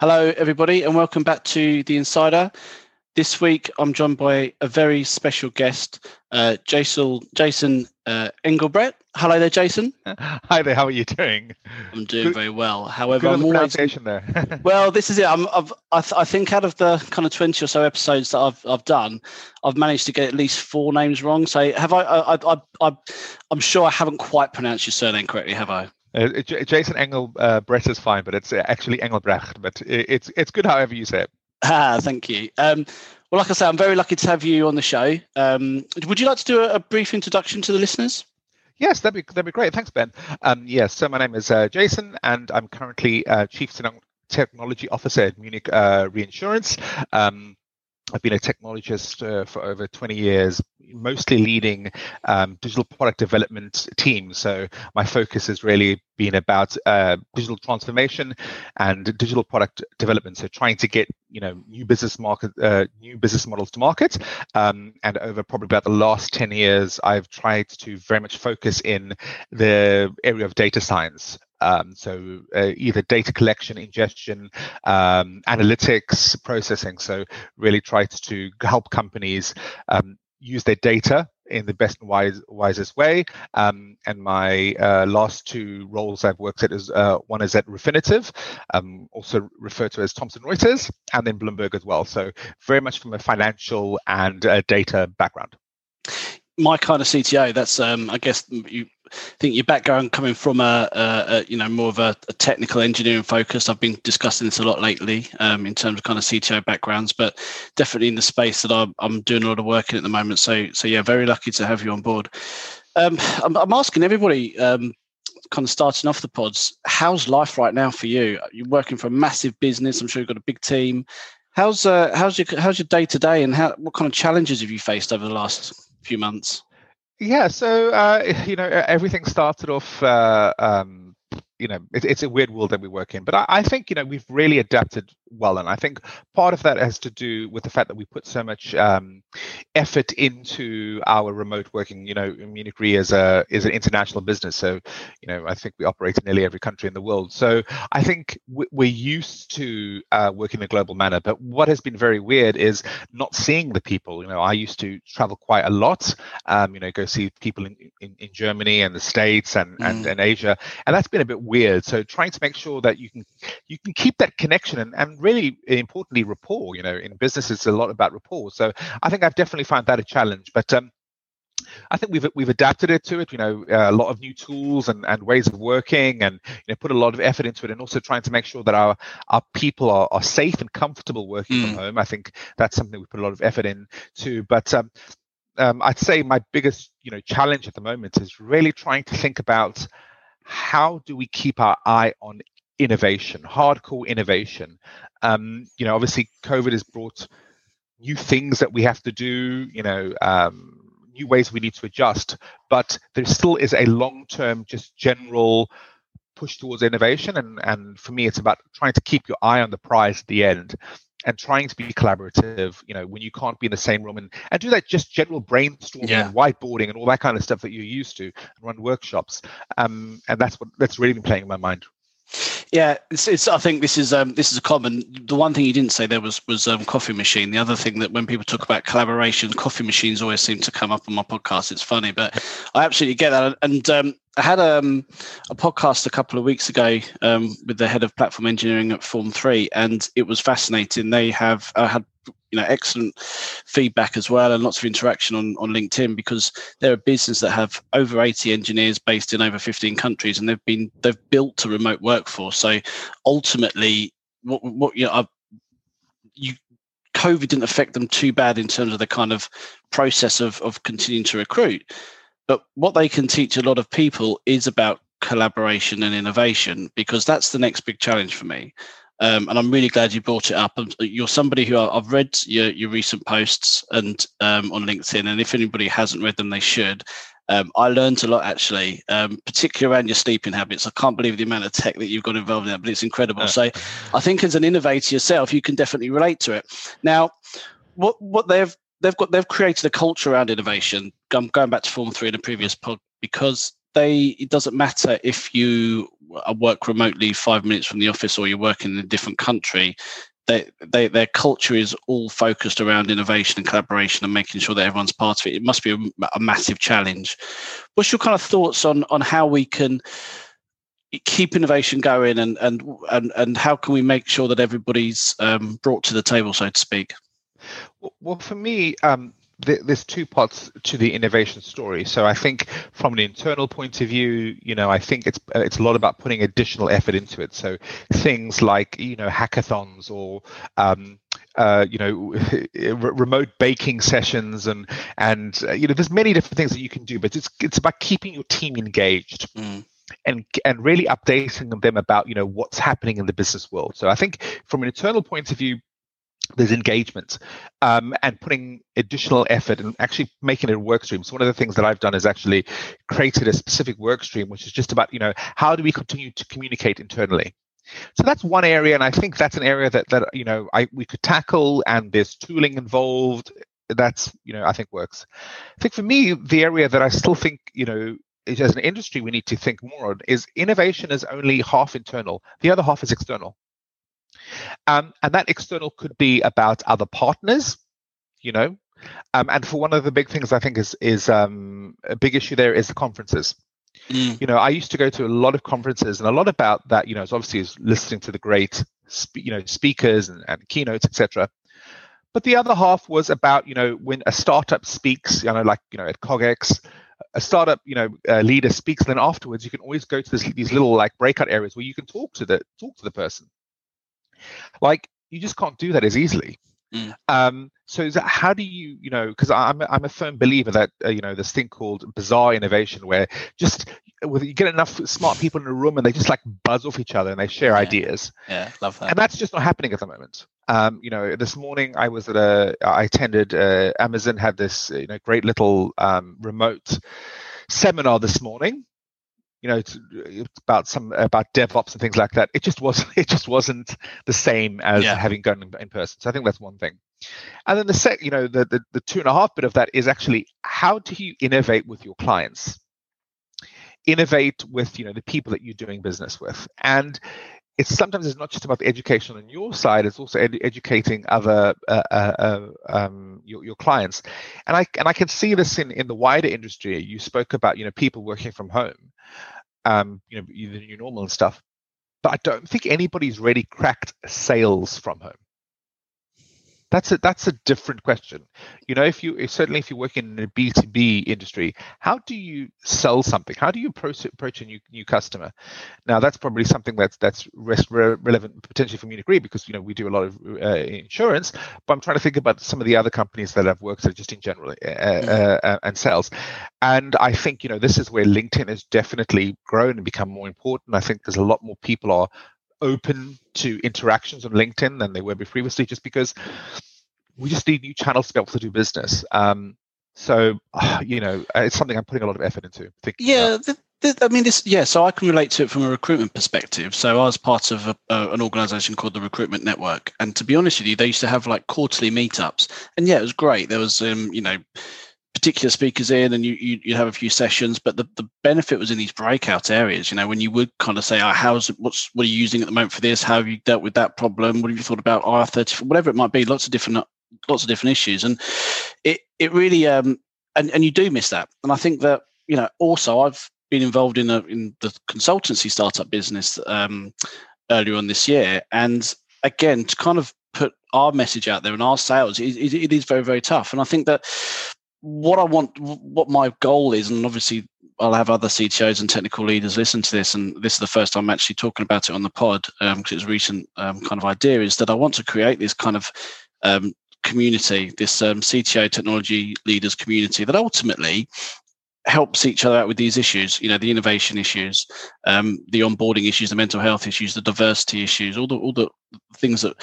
Hello, everybody, and welcome back to The Insider. This week, I'm joined by a very special guest, uh, Jason, Jason uh, Engelbrecht. Hello there, Jason. Hi there. How are you doing? I'm doing good, very well. However, good I'm always there. well. This is it. I'm, I've, I, th- I, think out of the kind of 20 or so episodes that I've I've done, I've managed to get at least four names wrong. So have I? I, I, I I'm sure I haven't quite pronounced your surname correctly, have I? Uh, Jason Engelbrecht uh, is fine, but it's uh, actually Engelbrecht. But it's it's good however you say it. Ah, thank you. Um, well, like I said, I'm very lucky to have you on the show. Um, would you like to do a, a, brief introduction to the listeners? Yes, that'd be that'd be great. Thanks, Ben. Um, yes, so my name is uh, Jason, and I'm currently uh, Chief Technology Officer at Munich uh, Reinsurance. Um, I've been a technologist uh, for over 20 years, mostly leading um, digital product development teams. So my focus has really been about uh, digital transformation and digital product development. So trying to get you know new business market, uh, new business models to market. Um, and over probably about the last 10 years, I've tried to very much focus in the area of data science. Um, so uh, either data collection, ingestion, um, analytics, processing. So really try to help companies um, use their data in the best and wise, wisest way. Um, and my uh, last two roles I've worked at is uh, one is at Refinitiv, um, also referred to as Thomson Reuters, and then Bloomberg as well. So very much from a financial and uh, data background my kind of CTO. That's um, I guess you think your background coming from a, a, a you know more of a, a, technical engineering focus. I've been discussing this a lot lately um, in terms of kind of CTO backgrounds, but definitely in the space that I'm, I'm doing a lot of work in at the moment. So so yeah, very lucky to have you on board. Um, I'm, I'm, asking everybody. Um, kind of starting off the pods how's life right now for you you're working for a massive business i'm sure you've got a big team how's uh, how's your how's your day to day and how what kind of challenges have you faced over the last few months? Yeah, so uh, you know everything started off uh, um, you know it, it's a weird world that we work in but I, I, think you know we've really adapted well and i think part of that has to do with the fact that we put so much um, effort into our remote working. You know munich re is a is an international business so you know i think we operate in nearly every country in the world. So i think we're used to uh, working in a global manner but what has been very weird is not seeing the people. You know i used to travel quite a lot um, you know go see people in, in, in germany and the states and, mm. and, and asia and that's been a bit weird. So trying to make sure that you can you can keep that connection and, and really importantly rapport. You know, in business it's a lot about rapport. So I think I've definitely found that a challenge. But um, I think we've we've adapted it to it. You know, uh, a lot of new tools and, and ways of working, and you know, put a lot of effort into it, and also trying to make sure that our our people are, are safe and comfortable working mm. from home. I think that's something we put a lot of effort in too. But um, um, I'd say my biggest you know challenge at the moment is really trying to think about how do we keep our eye on innovation, hardcore innovation? Um, you know, obviously, COVID has brought new things that we have to do. You know, um, new ways we need to adjust, but there still is a long-term, just general push towards innovation. And and for me, it's about trying to keep your eye on the prize at the end and trying to be collaborative you know when you can't be in the same room and, and do that just general brainstorming yeah. and whiteboarding and all that kind of stuff that you're used to and run workshops um, and that's what that's really been playing in my mind yeah, it's, it's. I think this is um, this is a common. The one thing you didn't say there was was um, coffee machine. The other thing that when people talk about collaboration, coffee machines always seem to come up on my podcast. It's funny, but I absolutely get that. And um, I had um, a podcast a couple of weeks ago um, with the head of platform engineering at Form Three, and it was fascinating. They have uh, had you know excellent feedback as well and lots of interaction on, on linkedin because they're a business that have over 80 engineers based in over 15 countries and they've been they've built a remote workforce. So ultimately what, what you know you covid didn't affect them too bad in terms of the kind of process of, of continuing to recruit. But what they can teach a lot of people is about collaboration and innovation because that's the next big challenge for me um, and I'm really glad you brought it up. You're somebody who I've read your, your recent posts and um, on LinkedIn, and if anybody hasn't read them, they should. Um, I learned a lot actually, um, particularly around your sleeping habits. I can't believe the amount of tech that you've got involved in that, but it's incredible. Uh, so, I think as an innovator yourself, you can definitely relate to it. Now, what what they've they've got they've created a culture around innovation. I'm going back to Form Three in a previous pod because they it doesn't matter if you work remotely five minutes from the office or you're working in a different country they, they, their culture is all focused around innovation and collaboration and making sure that everyone's part of it. It must be a, a massive challenge. What's your kind of thoughts on on how we can keep innovation going and and and and how can we make sure that everybody's um, brought to the table, so to speak? Well, for me, um, there's two parts to the innovation story. So I think from an internal point of view, you know, I think it's uh, it's a lot about putting additional effort into it. So things like you know hackathons or um, uh, you know remote baking sessions and and uh, you know there's many different things that you can do, but it's it's about keeping your team engaged. Mm and and really updating them about you know what's happening in the business world. So I think from an internal point of view, there's engagement um, and putting additional effort and actually making it a work stream. So one of the things that I've done is actually created a specific work stream, which is just about, you know, how do we continue to communicate internally? So that's one area, and I think that's an area that that you know I we could tackle, and there's tooling involved. That's you know I think works. I think for me, the area that I still think you know as an industry we need to think more on is innovation is only half internal, the other half is external. Um, and that external could be about other partners, you know. Um, and for one of the big things I think is is um, a big issue there is the conferences. Mm. You know, I used to go to a lot of conferences, and a lot about that, you know, is obviously is listening to the great, you know, speakers and, and keynotes, etc. But the other half was about, you know, when a startup speaks, you know, like you know at CogX, a startup, you know, uh, leader speaks, then afterwards you can always go to this, these little like breakout areas where you can talk to the talk to the person. Like you just can't do that as easily. Mm. Um, so is that, how do you, you know, because I'm I'm a firm believer that uh, you know this thing called bizarre innovation, where just with you get enough smart people in a room and they just like buzz off each other and they share yeah. ideas. Yeah, love that. And that's just not happening at the moment. Um, you know, this morning I was at a, I attended uh, Amazon had this you know great little um, remote seminar this morning you know it's, about some about DevOps and things like that. It just wasn't it just wasn't the same as yeah. having gone in, in, person. So I think that's one thing. And then the sec, you know, the, the the two and a half bit of that is actually how do you innovate with your clients? Innovate with you know the people that you're doing business with, and it's sometimes it's not just about the education on your side; it's also ed- educating other uh, uh, uh, um, your, your clients. And I and I can see this in in the wider industry. You spoke about you know people working from home um, you know, the new normal and stuff. But I don't think anybody's really cracked sales from home that's a that's a different question. You know if you certainly if you're working in a b2b industry how do you sell something? How do you approach, approach a new new customer? Now that's probably something that's that's re- relevant potentially for munich re because you know we do a lot of uh, insurance but i'm trying to think about some of the other companies that i've worked at just in general uh, uh, uh, and sales. And i think you know this is where linkedin has definitely grown and become more important. I think there's a lot more people are open to interactions on LinkedIn than they were previously, just because we just need new channels to be able to do business. Um, so, you know, it's something I'm putting a lot of effort into. Yeah, the, the, I mean, this. Yeah, so I can relate to it from a recruitment perspective. So I was part of a, an organisation called the Recruitment Network, and to be honest with you, they used to have like quarterly meetups, and yeah, it was great. There was, um, you know particular speakers in and you, you you have a few sessions but the, the benefit was in these breakout areas you know when you would kind of say oh, how's what's what are you using at the moment for this? How have you dealt with that problem? What have you thought about IR35 whatever it might be lots of different lots of different issues. And it it really um and, and you do miss that. And i think that you know also i've been involved in a in the consultancy startup business um earlier on this year. And again to kind of put our message out there and our sales it, it, it is very very tough. And i think that what I want, what my goal is, and obviously I'll have other CTOs and technical leaders listen to this, and this is the first time I'm actually talking about it on the pod because um, it's a recent um, kind of idea. Is that I want to create this kind of um, community, this um, CTO technology leaders community that ultimately helps each other out with these issues you know the innovation issues um, the onboarding issues the mental health issues the diversity issues all the all the things that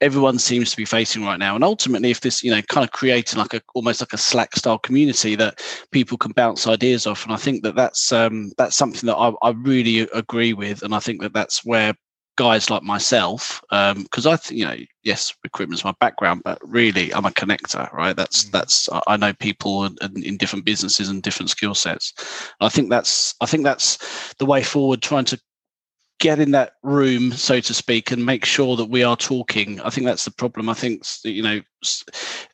everyone seems to be facing right now. And ultimately if this you know kind of creating like a almost like a slack style community that people can bounce ideas off. And i think that that's um, that's something that I, I really agree with. And i think that that's where guys like myself, because um, I think you know, yes, recruitment's my background, but really I'm a connector, right? That's mm. that's I know people in, in, different businesses and different skill sets. I think that's I think that's the way forward. Trying to get in that room, so to speak, and make sure that we are talking. I think that's the problem. I think you know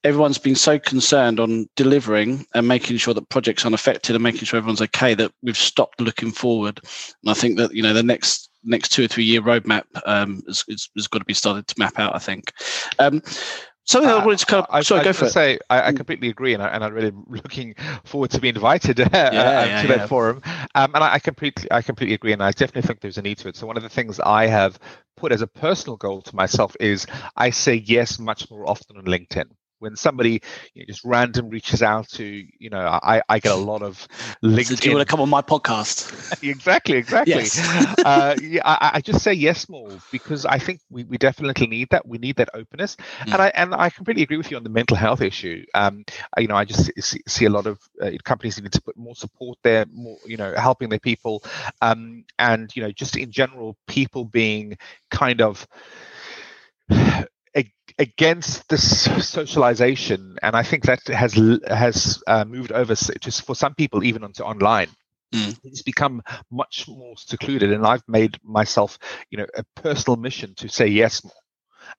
everyone's been so concerned on delivering and making sure that projects are unaffected and making sure everyone's okay that we've stopped looking forward. And I think that you know the next next two or three year roadmap um, has, has, got to be started to map out. I think. Um, Something uh, I wanted to kind of, I, sorry, I, go for it. Say, I, I, mm. completely agree, and, I, and I'm really looking forward to be invited uh, yeah, yeah, to yeah. that forum. Um, and I, completely, I completely agree, and I definitely think there's a need to it. So one of the things I have put as a personal goal to myself is I say yes much more often on LinkedIn when somebody you know, just random reaches out to you know I, I get a lot of links. So do you want to come on my podcast? exactly, exactly. Yes. uh, yeah, I, I, just say yes more because I think we, we definitely need that. We need that openness, mm. and I and I completely agree with you on the mental health issue. Um, you know, I just see, see a lot of uh, companies need to put more support there, more you know, helping their people, um, and you know, just in general, people being kind of against this socialization, and I think that has has uh, moved over just for some people even onto online. Mm. It's become much more secluded, and I've made myself, you know, a personal mission to say yes more.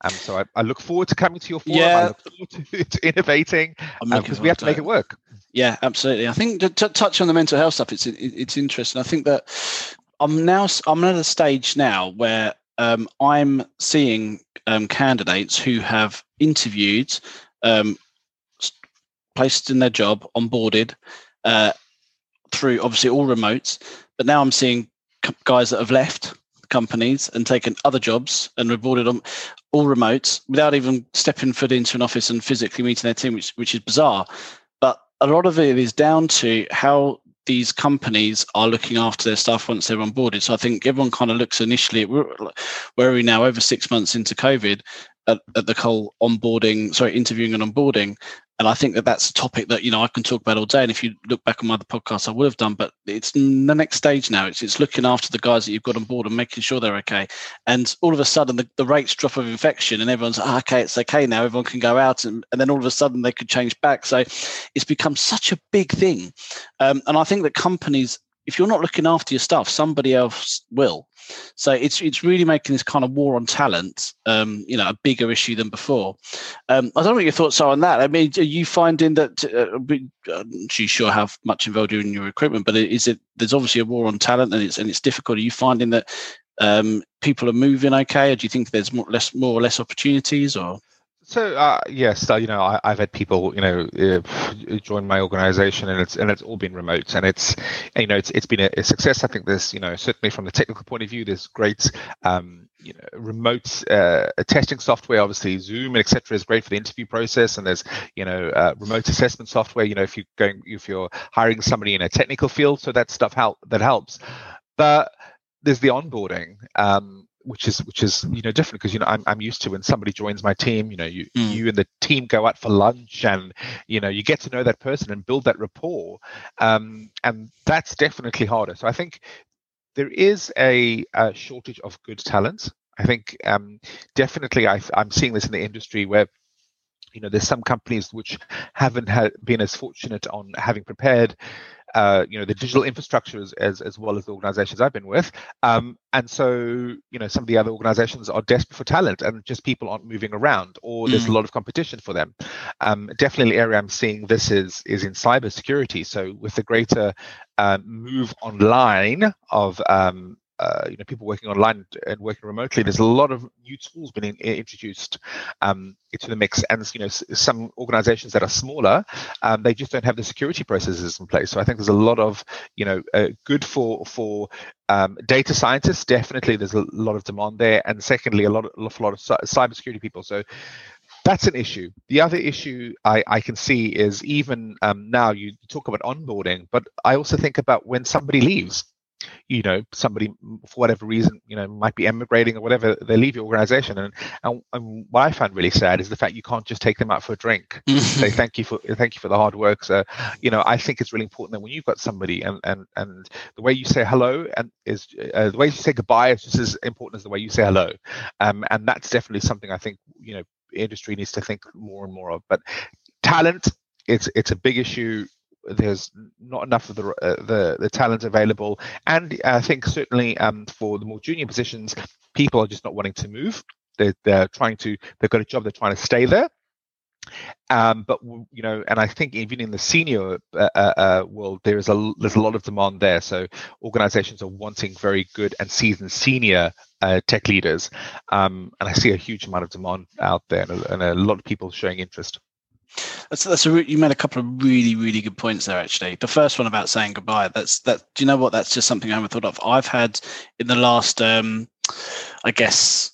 Um, so I, I look forward to coming to your forum. Yeah. I look forward to, to innovating because um, we have to make it work. Yeah, absolutely. I think to, to touch on the mental health stuff, it's it, it's interesting. I think that I'm now I'm at a stage now where um, I'm seeing um, candidates who have interviewed, um, placed in their job, onboarded uh, through obviously all remotes. But now I'm seeing guys that have left companies and taken other jobs and reported on all remotes without even stepping foot into an office and physically meeting their team, which, which is bizarre. But a lot of it is down to how these companies are looking after their staff once they're onboarded. So I think everyone kind of looks initially where are we now over six months into COVID at, at the whole onboarding, sorry, interviewing and onboarding. And I think that that's a topic that you know I can talk about all day. And if you look back on my other podcasts, I would have done. But it's the next stage now. It's it's looking after the guys that you've got on board and making sure they're okay. And all of a sudden, the, the rates drop of infection, and everyone's oh, okay. It's okay now. Everyone can go out, and, and then all of a sudden they could change back. So it's become such a big thing. Um, and I think that companies if you're not looking after your stuff, somebody else will. So it's it's really making this kind of war on talent, um, you know, a bigger issue than before. Um, I don't know what your thoughts are on that. I mean, are you finding that? Uh, I'm sure how much involved you're in your recruitment, but is it? There's obviously a war on talent, and it's and it's difficult. Are you finding that um, people are moving okay, or do you think there's more less more or less opportunities, or? So uh, yes, uh, you know, I, have had people, you know, uh, join my organization, and it's and it's all been remote, and it's, you know, it's it's been a, a success. I think there's, you know, certainly from the technical point of view, there's great, um, you know, remote uh, testing software. Obviously, Zoom and etc. is great for the interview process, and there's, you know, uh, remote assessment software. You know, if you're going, if you're hiring somebody in a technical field, so that stuff help that helps. But there's the onboarding. Um, which is which is you know different because you know I'm I'm used to when somebody joins my team, you know, you mm. you and the team go out for lunch and you know you get to know that person and build that rapport, um, and that's definitely harder. So I think there is a, a shortage of good talent. I think um, definitely I, I'm seeing this in the industry where you know there's some companies which haven't had, been as fortunate on having prepared uh, you know the digital infrastructures as as well as the organizations I've been with. Um, and so you know some of the other organizations are desperate for talent, and just people aren't moving around, or there's mm. a lot of competition for them. Um, definitely, area I'm seeing this is is in cybersecurity. So with the greater uh, move online of um, uh, you know people working online and working remotely there's a lot of new tools being introduced um, into the mix. And you know some organizations that are smaller um, they just don't have the security processes in place. So i think there's a lot of you know uh, good for for um, data scientists. Definitely there's a lot of demand there. And secondly a lot of, a lot of cybersecurity people. So that's an issue. The other issue I, I can see is even um, now you talk about onboarding, but I also think about when somebody leaves you know somebody for whatever reason you know might be emigrating or whatever they leave your organization. And, and, and what i find really sad is the fact you can't just take them out for a drink. Say thank you for thank you for the hard work so you know i think it's really important that when you've got somebody and and and the way you say hello and is uh, the way you say goodbye is just as important as the way you say hello. Um, and that's definitely something i think you know industry needs to think more and more of. But talent it's it's a big issue there's not enough of the uh, the, the talent available, and I think certainly um, for the more junior positions, people are just not wanting to move. They're, they're trying to they've got a job, they're trying to stay there. Um, but you know, and I think even in the senior uh, uh, uh, world, there is a there's a lot of demand there. So organizations are wanting very good and seasoned senior uh, tech leaders, um, and I see a huge amount of demand out there, and a, and a lot of people showing interest. That's that's a re- you made a couple of really really good points there. Actually, the first one about saying goodbye. That's that. Do you know what? That's just something I haven't thought of. I've had in the last, um, I guess,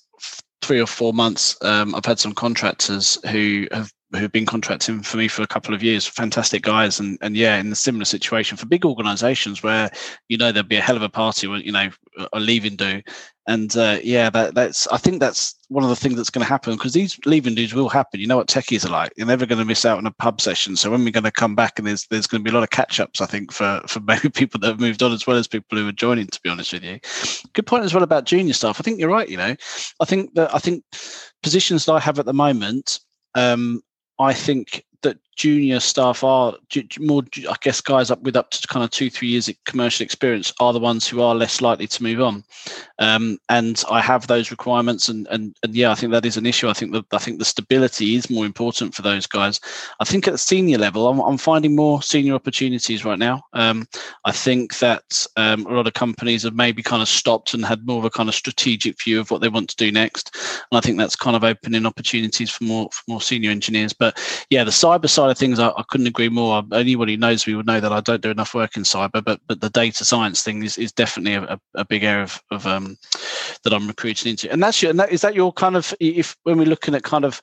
three or four months. Um, I've had some contractors who have who've been contracting for me for a couple of years, fantastic guys, and and yeah, in a similar situation for big organisations where you know there'll be a hell of a party when you know a leaving do, and uh, yeah, that that's I think that's one of the things that's going to happen because these leaving dues will happen. You know what techies are like; you're never going to miss out on a pub session. So when we're going to come back, and there's there's going to be a lot of catch ups, I think, for for maybe people that have moved on as well as people who are joining. To be honest with you, good point as well about junior staff. I think you're right. You know, I think that I think positions that I have at the moment um, I think that junior staff are more, I guess, guys up with up to kind of two, three years of commercial experience are the ones who are less likely to move on. Um, and I have those requirements, and and and yeah, I think that is an issue. I think that I think the stability is more important for those guys. I think at the senior level, I'm, I'm finding more senior opportunities right now. Um, I think that um, a lot of companies have maybe kind of stopped and had more of a kind of strategic view of what they want to do next, and I think that's kind of opening opportunities for more for more senior engineers. But yeah, the cyber side of things, I, I couldn't agree more. Anybody knows me would know that I don't do enough work in cyber, but but the data science thing is, is definitely a, a big area of, of um, that I'm recruiting into. And that's your, and that, is that your kind of if when we're looking at kind of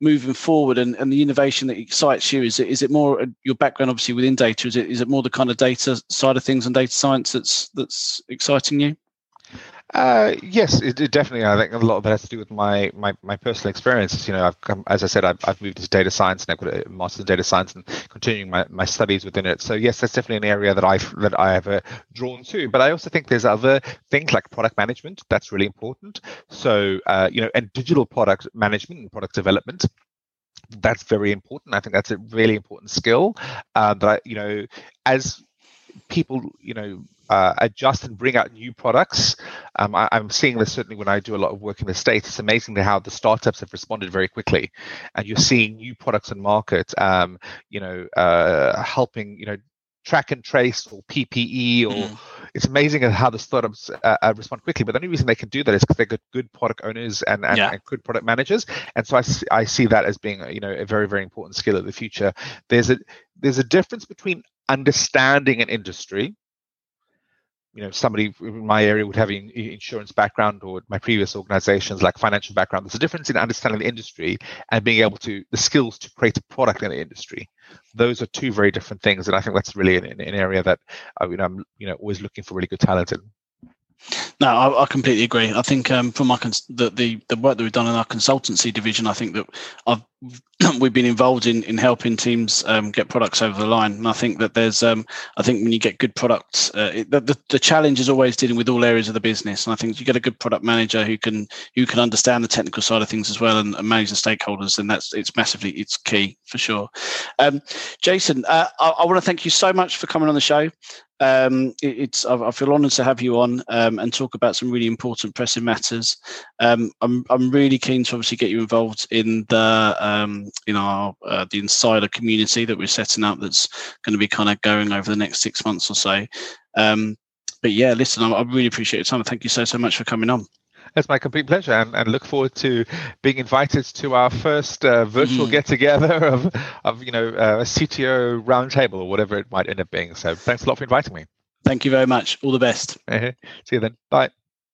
moving forward and, and the innovation that excites you is it is it more uh, your background obviously within data is it is it more the kind of data side of things and data science that's that's exciting you uh, yes, it, it, definitely. I think a lot of that has to do with my my, my personal experiences. You know, I've come, as I said, I've, I've moved into data science and I've got a master's in data science and continuing my, my studies within it. So yes, that's definitely an area that I that I have uh, drawn to. But I also think there's other things like product management that's really important. So uh, you know, and digital product management and product development that's very important. I think that's a really important skill uh, that I, you know, as people, you know, uh, adjust and bring out new products. Um, I, am seeing this certainly when I do a lot of work in the States. It's amazing how the startups have responded very quickly. And you're seeing new products and market, um, you know, uh, helping, you know, track and trace or PPE or mm. it's amazing how the startups uh, uh, respond quickly. But the only reason they can do that is because they've got good product owners and, and, yeah. and, good product managers. And so I, I see that as being you know a very very important skill of the future. There's a there's a difference between understanding an industry you know somebody in my area would have an insurance background or my previous organizations like financial background there's a difference in understanding the industry and being able to the skills to create a product in the industry those are two very different things and i think that's really an, an area that I, uh, know, i'm you know always looking for really good talent in no, I, I, completely agree. I think um, from my cons- the, the the work that we've done in our consultancy division, I think that I've we've been involved in in helping teams um, get products over the line. And I think that there's um, I think when you get good products, uh, it, the, the challenge is always dealing with all areas of the business. And I think you get a good product manager who can who can understand the technical side of things as well and, and manage the stakeholders. And that's it's massively it's key for sure. Um, Jason, uh, I, I want to thank you so much for coming on the show um, it, it's I, feel honoured to have you on um, and talk about some really important pressing matters. Um, I'm I'm really keen to obviously get you involved in the um, in our uh, the insider community that we're setting up. That's going to be kind of going over the next six months or so. Um, but yeah, listen, I, I really appreciate your time. Thank you so so much for coming on. It's my complete pleasure, and, and look forward to being invited to our first uh, virtual mm. get together of, of you know uh, a CTO roundtable or whatever it might end up being. So thanks a lot for inviting me. Thank you very much. All the best. See you then. Bye.